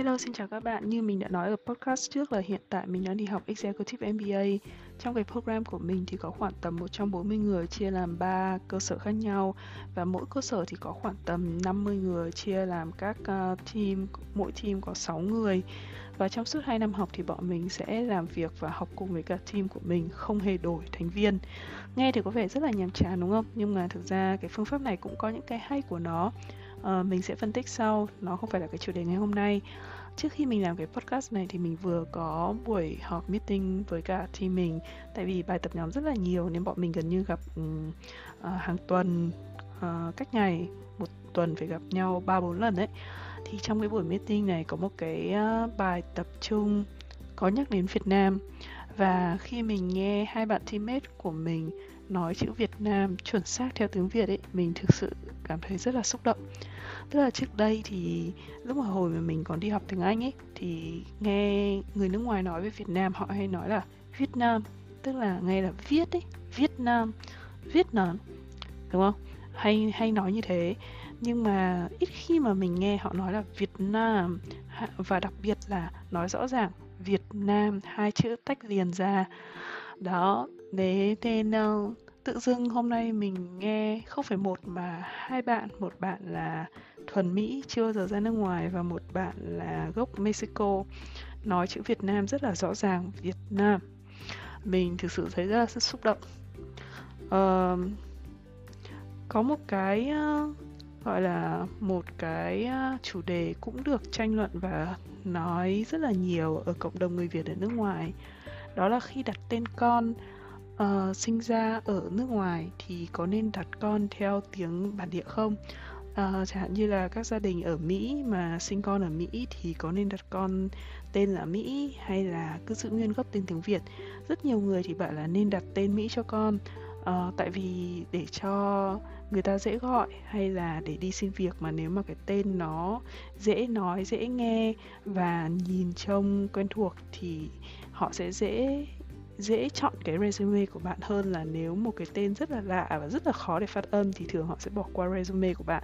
Hello, xin chào các bạn. Như mình đã nói ở podcast trước là hiện tại mình đang đi học Executive MBA. Trong cái program của mình thì có khoảng tầm 140 người chia làm 3 cơ sở khác nhau và mỗi cơ sở thì có khoảng tầm 50 người chia làm các uh, team, mỗi team có 6 người. Và trong suốt 2 năm học thì bọn mình sẽ làm việc và học cùng với cả team của mình, không hề đổi thành viên. Nghe thì có vẻ rất là nhàm chán đúng không? Nhưng mà thực ra cái phương pháp này cũng có những cái hay của nó uh, mình sẽ phân tích sau. Nó không phải là cái chủ đề ngày hôm nay. Trước khi mình làm cái podcast này thì mình vừa có buổi họp meeting với cả team mình. Tại vì bài tập nhóm rất là nhiều nên bọn mình gần như gặp um, uh, hàng tuần uh, cách ngày. Một tuần phải gặp nhau ba bốn lần đấy thì trong cái buổi meeting này có một cái uh, bài tập trung có nhắc đến Việt Nam. Và khi mình nghe hai bạn teammate của mình nói chữ Việt Nam chuẩn xác theo tiếng Việt ấy, mình thực sự cảm thấy rất là xúc động. Tức là trước đây thì lúc mà hồi mà mình còn đi học tiếng Anh ấy, thì nghe người nước ngoài nói về Việt Nam, họ hay nói là Việt Nam, tức là nghe là viết ấy Việt Nam Việt Nam đúng không? Hay hay nói như thế. Nhưng mà ít khi mà mình nghe họ nói là Việt Nam và đặc biệt là nói rõ ràng Việt Nam, hai chữ tách liền ra đó thế nên uh, tự dưng hôm nay mình nghe không phải một mà hai bạn. Một bạn là thuần mỹ chưa giờ ra nước ngoài và một bạn là gốc mexico nói chữ việt nam rất là rõ ràng việt nam. Mình thực sự thấy rất là xúc động. Uh, có một cái uh, gọi là một cái chủ đề cũng được tranh luận và nói rất là nhiều ở cộng đồng người việt ở nước ngoài đó là khi đặt tên con uh, sinh ra ở nước ngoài thì có nên đặt con theo tiếng bản địa không? Uh, chẳng hạn như là các gia đình ở Mỹ mà sinh con ở Mỹ thì có nên đặt con tên là Mỹ hay là cứ giữ nguyên gốc tên tiếng Việt? Rất nhiều người thì bảo là nên đặt tên Mỹ cho con uh, tại vì để cho người ta dễ gọi hay là để đi xin việc mà nếu mà cái tên nó dễ nói dễ nghe và nhìn trông quen thuộc thì họ sẽ dễ dễ chọn cái resume của bạn hơn là nếu một cái tên rất là lạ và rất là khó để phát âm thì thường họ sẽ bỏ qua resume của bạn.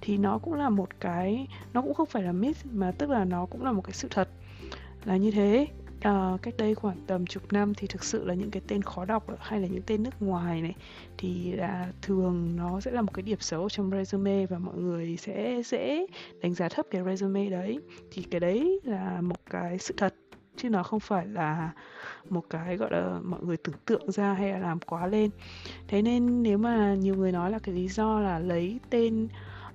Thì nó cũng là một cái nó cũng không phải là myth mà tức là nó cũng là một cái sự thật là như thế. À, cách đây khoảng tầm chục năm thì thực sự là những cái tên khó đọc hay là những tên nước ngoài này thì là thường nó sẽ là một cái điểm xấu trong resume và mọi người sẽ dễ đánh giá thấp cái resume đấy. Thì cái đấy là một cái sự thật chứ nó không phải là một cái gọi là mọi người tưởng tượng ra hay là làm quá lên. Thế nên nếu mà nhiều người nói là cái lý do là lấy tên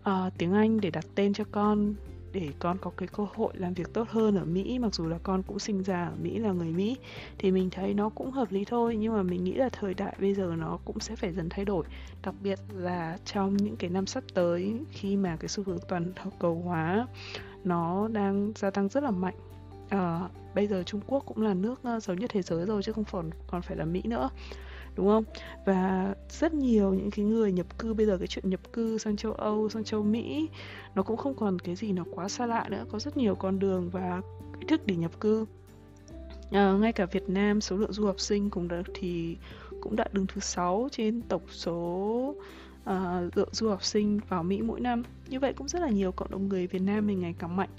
uh, tiếng anh để đặt tên cho con để con có cái cơ hội làm việc tốt hơn ở Mỹ mặc dù là con cũng sinh ra ở Mỹ là người Mỹ thì mình thấy nó cũng hợp lý thôi. Nhưng mà mình nghĩ là thời đại bây giờ nó cũng sẽ phải dần thay đổi đặc biệt là trong những cái năm sắp tới khi mà cái xu hướng toàn cầu hóa nó đang gia tăng rất là mạnh. Uh, bây giờ Trung Quốc cũng là nước ờ, giàu nhất thế giới rồi chứ không còn còn phải là Mỹ nữa đúng không? Và rất nhiều những cái người nhập cư bây giờ cái chuyện nhập cư sang châu Âu sang châu Mỹ nó cũng không còn cái gì nó quá xa lạ nữa có rất nhiều con đường và cách thức để nhập cư. À, ngay cả Việt Nam số lượng du học sinh cũng đã thì cũng đã đứng thứ sáu trên tổng số Ờ, uh, lượng du học sinh vào Mỹ mỗi năm. Như vậy cũng rất là nhiều cộng đồng người Việt Nam mình ngày càng mạnh.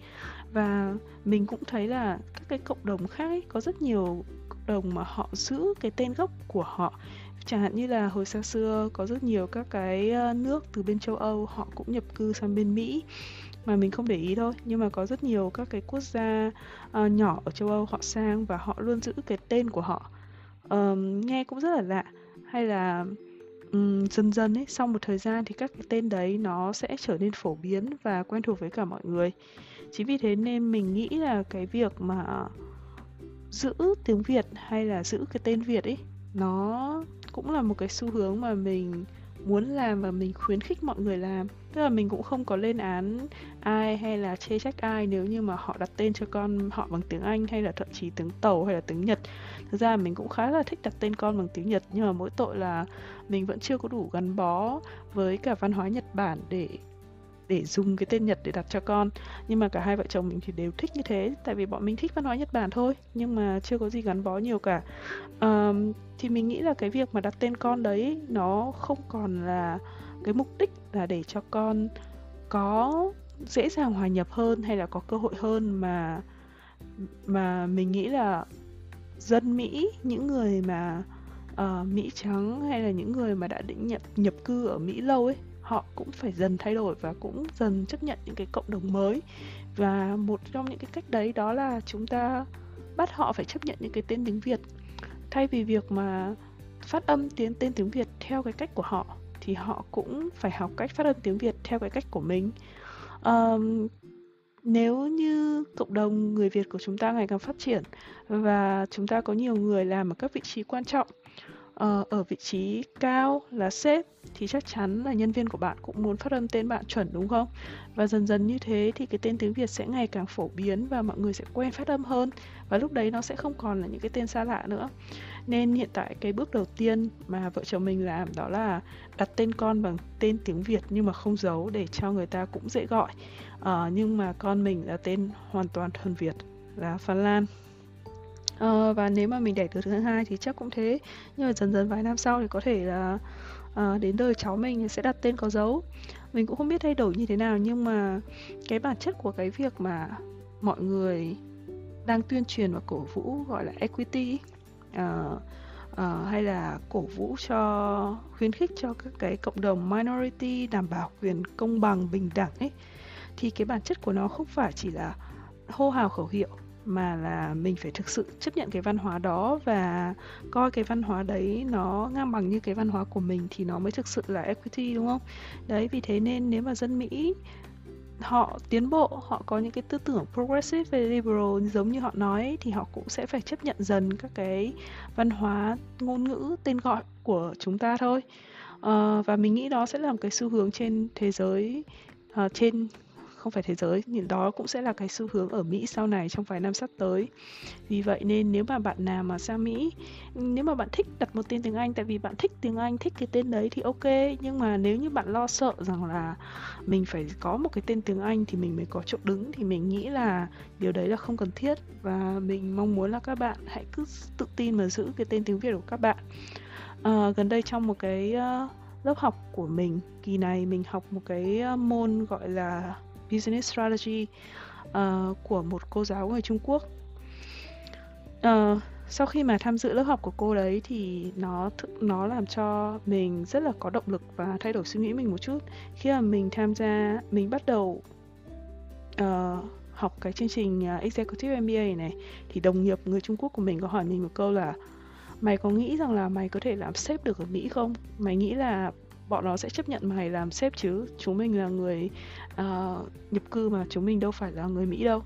Và mình cũng thấy là các cái cộng đồng khác ấy, có rất nhiều cộng đồng mà họ giữ cái tên gốc của họ. Chẳng hạn như là hồi xa xưa có rất nhiều các cái ờ, nước từ bên châu Âu họ cũng nhập cư sang bên Mỹ. Mà mình không để ý thôi nhưng mà có rất nhiều các cái quốc gia uh, nhỏ ở châu Âu họ sang và họ luôn giữ cái tên của họ. Um, nghe cũng rất là lạ. Hay là um, dần dần ấy sau một thời gian thì các cái tên đấy nó sẽ trở nên phổ biến và quen thuộc với cả mọi người. Chính vì thế nên mình nghĩ là cái việc mà giữ tiếng việt hay là giữ cái tên việt ấy nó cũng là một cái xu hướng mà mình muốn làm và mình khuyến khích mọi người làm tức là mình cũng không có lên án ai hay là chê trách ai nếu như mà họ đặt tên cho con họ bằng tiếng anh hay là thậm chí tiếng tàu hay là tiếng nhật. Thực ra mình cũng khá là thích đặt tên con bằng tiếng nhật nhưng mà mỗi tội là mình vẫn chưa có đủ gắn bó với cả văn hóa nhật bản để để dùng cái tên Nhật để đặt cho con. Nhưng mà cả hai vợ chồng mình thì đều thích như thế tại vì bọn mình thích văn hóa Nhật Bản thôi nhưng mà chưa có gì gắn bó nhiều cả. Um, thì mình nghĩ là cái việc mà đặt tên con đấy nó không còn là cái mục đích là để cho con có dễ dàng hòa nhập hơn hay là có cơ hội hơn mà mà mình nghĩ là dân Mỹ, những người mà uh, Mỹ trắng hay là những người mà đã định nhập nhập cư ở Mỹ lâu ấy, họ cũng phải dần thay đổi và cũng dần chấp nhận những cái cộng đồng mới. Và một trong những cái cách đấy đó là chúng ta bắt họ phải chấp nhận những cái tên tiếng Việt thay vì việc mà phát âm tiếng tên tiếng Việt theo cái cách của họ thì họ cũng phải học cách phát âm tiếng Việt theo cái cách của mình. Um, nếu như cộng đồng người Việt của chúng ta ngày càng phát triển và chúng ta có nhiều người làm ở các vị trí quan trọng uh, ở vị trí cao là sếp thì chắc chắn là nhân viên của bạn cũng muốn phát âm tên bạn chuẩn đúng không? Và dần dần như thế thì cái tên tiếng Việt sẽ ngày càng phổ biến và mọi người sẽ quen phát âm hơn và lúc đấy nó sẽ không còn là những cái tên xa lạ nữa. Nên hiện tại cái bước đầu tiên mà vợ chồng mình làm đó là đặt tên con bằng tên tiếng Việt nhưng mà không giấu để cho người ta cũng dễ gọi. Uh, nhưng mà con mình là tên hoàn toàn thuần Việt là Phan Lan. Uh, và nếu mà mình đẻ từ thứ hai thì chắc cũng thế. Nhưng mà dần dần vài năm sau thì có thể là à, đến đời cháu mình sẽ đặt tên có dấu. Mình cũng không biết thay đổi như thế nào nhưng mà cái bản chất của cái việc mà mọi người đang tuyên truyền và cổ vũ gọi là equity à, à, hay là cổ vũ cho khuyến khích cho các cái cộng đồng minority đảm bảo quyền công bằng bình đẳng ấy thì cái bản chất của nó không phải chỉ là hô hào khẩu hiệu mà là mình phải thực sự chấp nhận cái văn hóa đó và coi cái văn hóa đấy nó ngang bằng như cái văn hóa của mình thì nó mới thực sự là equity đúng không? Đấy vì thế nên nếu mà dân mỹ họ tiến bộ họ có những cái tư tưởng progressive và liberal giống như họ nói thì họ cũng sẽ phải chấp nhận dần các cái văn hóa ngôn ngữ tên gọi của chúng ta thôi. Uh, và mình nghĩ đó sẽ là một cái xu hướng trên thế giới uh, trên không phải thế giới. Nhưng đó cũng sẽ là cái xu hướng ở Mỹ sau này trong vài năm sắp tới. Vì vậy nên nếu mà bạn nào mà sang Mỹ nếu mà bạn thích đặt một tên tiếng Anh tại vì bạn thích tiếng Anh thích cái tên đấy thì ok. Nhưng mà nếu như bạn lo sợ rằng là mình phải có một cái tên tiếng Anh thì mình mới có chỗ đứng thì mình nghĩ là điều đấy là không cần thiết. Và mình mong muốn là các bạn hãy cứ tự tin mà giữ cái tên tiếng Việt của các bạn. À, gần đây trong một cái uh, lớp học của mình kỳ này mình học một cái ờ, môn gọi là business strategy uh, của một cô giáo người Trung Quốc. Uh, sau khi mà tham dự lớp học của cô đấy thì nó nó làm cho mình rất là có động lực và thay đổi suy nghĩ mình một chút khi mà mình tham gia mình bắt đầu uh, học cái chương trình uh, executive MBA này thì đồng nghiệp người Trung Quốc của mình có hỏi mình một câu là mày có nghĩ rằng là mày có thể làm sếp được ở Mỹ không? Mày nghĩ là bọn nó sẽ chấp nhận mày làm sếp chứ. Chúng mình là người uh, nhập cư mà chúng mình đâu phải là người mỹ đâu.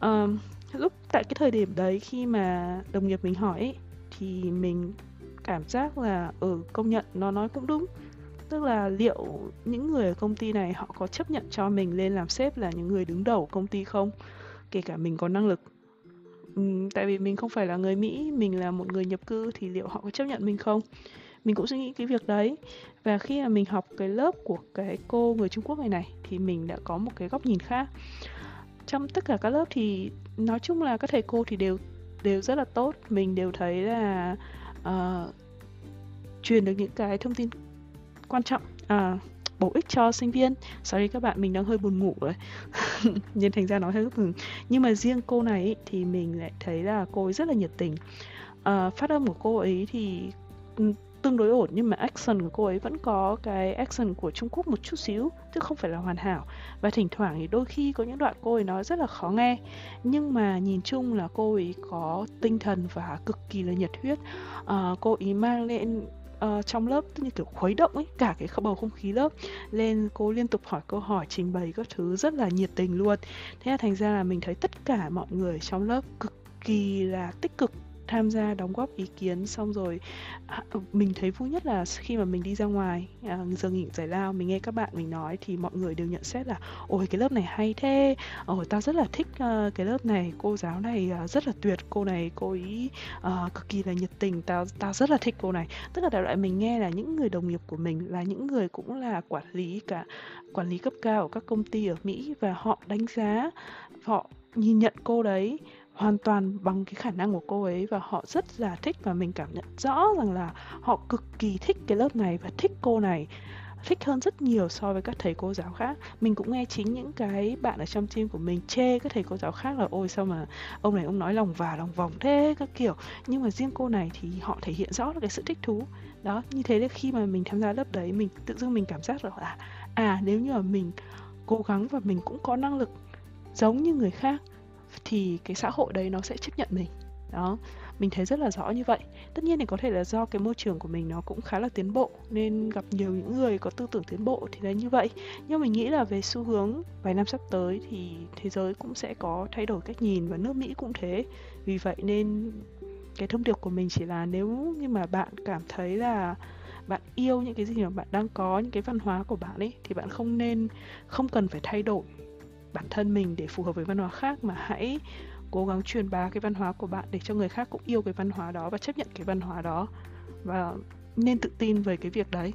Um, lúc tại cái thời điểm đấy khi mà đồng nghiệp mình hỏi ấy, thì mình cảm giác là ở ừ, công nhận nó nói cũng đúng. Tức là liệu những người ở công ty này họ có chấp nhận cho mình lên làm sếp là những người đứng đầu công ty không? Kể cả mình có năng lực. Ừ, tại vì mình không phải là người mỹ mình là một người nhập cư thì liệu họ có chấp nhận mình không? Mình cũng suy nghĩ cái việc đấy. Và khi mà mình học cái lớp của cái cô người Trung Quốc này này thì mình đã có một cái góc nhìn khác. Trong tất cả các lớp thì nói chung là các thầy cô thì đều đều rất là tốt. Mình đều thấy là uh, truyền được những cái thông tin quan trọng uh, bổ ích cho sinh viên. Sorry các bạn mình đang hơi buồn ngủ rồi. Nên thành ra nói hơi mừng nhưng mà riêng cô này ý, thì mình lại thấy là cô ấy rất là nhiệt tình. Uh, phát âm của cô ấy thì ừ, tương đối ổn nhưng mà action của cô ấy vẫn có cái action của Trung Quốc một chút xíu chứ không phải là hoàn hảo. Và thỉnh thoảng thì đôi khi có những đoạn cô ấy nói rất là khó nghe nhưng mà nhìn chung là cô ấy có tinh thần và cực kỳ là nhiệt huyết. À, cô ấy mang lên uh, trong lớp như kiểu khuấy động ấy cả cái bầu không khí lớp lên cô liên tục hỏi câu hỏi trình bày các thứ rất là nhiệt tình luôn. Thế là thành ra là mình thấy tất cả mọi người trong lớp cực kỳ là tích cực tham gia đóng góp ý kiến xong rồi à, ừ, mình thấy vui nhất là khi mà mình đi ra ngoài à, giờ nghỉ giải lao mình nghe các bạn mình nói thì mọi người đều nhận xét là ôi cái lớp này hay thế. Ôi tao rất là thích uh, cái lớp này. Cô giáo này uh, rất là tuyệt. Cô này cô ý uh, cực kỳ là nhiệt tình. Tao tao rất là thích cô này. Tức là đại loại mình nghe là những người đồng nghiệp của mình là những người cũng là quản lý cả quản lý cấp cao ở các công ty ở Mỹ và họ đánh giá họ nhìn nhận cô đấy hoàn toàn bằng cái khả năng của cô ấy và họ rất là thích và mình cảm nhận rõ rằng là họ cực kỳ thích cái lớp này và thích cô này, thích hơn rất nhiều so với các thầy cô giáo khác. Mình cũng nghe chính những cái bạn ở trong team của mình chê các thầy cô giáo khác là ôi, sao mà ông này ông nói lòng và lòng vòng thế các kiểu. Nhưng mà riêng cô này thì họ thể hiện rõ là cái sự thích thú. Đó, như thế là khi mà mình tham gia lớp đấy, mình tự dưng mình cảm giác là à nếu như mà mình cố gắng và mình cũng có năng lực giống như người khác thì cái xã hội đấy nó sẽ chấp nhận mình. Đó, mình thấy rất là rõ như vậy. Tất nhiên thì có thể là do cái môi trường của mình nó cũng khá là tiến bộ, nên gặp nhiều những người có tư tưởng tiến bộ thì là như vậy. Nhưng mình nghĩ là về xu hướng vài năm sắp tới thì thế giới cũng sẽ có thay đổi cách nhìn và nước mỹ cũng thế. Vì vậy nên cái thông điệp của mình chỉ là nếu như mà bạn cảm thấy là bạn yêu những cái gì mà bạn đang có, những cái văn hóa của bạn ấy, thì bạn không nên, không cần phải thay đổi bản thân mình để phù hợp với văn hóa khác mà hãy cố gắng truyền bá cái văn hóa của bạn để cho người khác cũng yêu cái văn hóa đó và chấp nhận cái văn hóa đó và nên tự tin về cái việc đấy.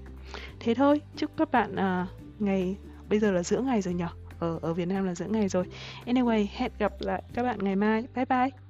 Thế thôi chúc các bạn à, ngày bây giờ là giữa ngày rồi nhở? Ở ở Việt Nam là giữa ngày rồi. Anyway hẹn gặp lại các bạn ngày mai. Bye bye.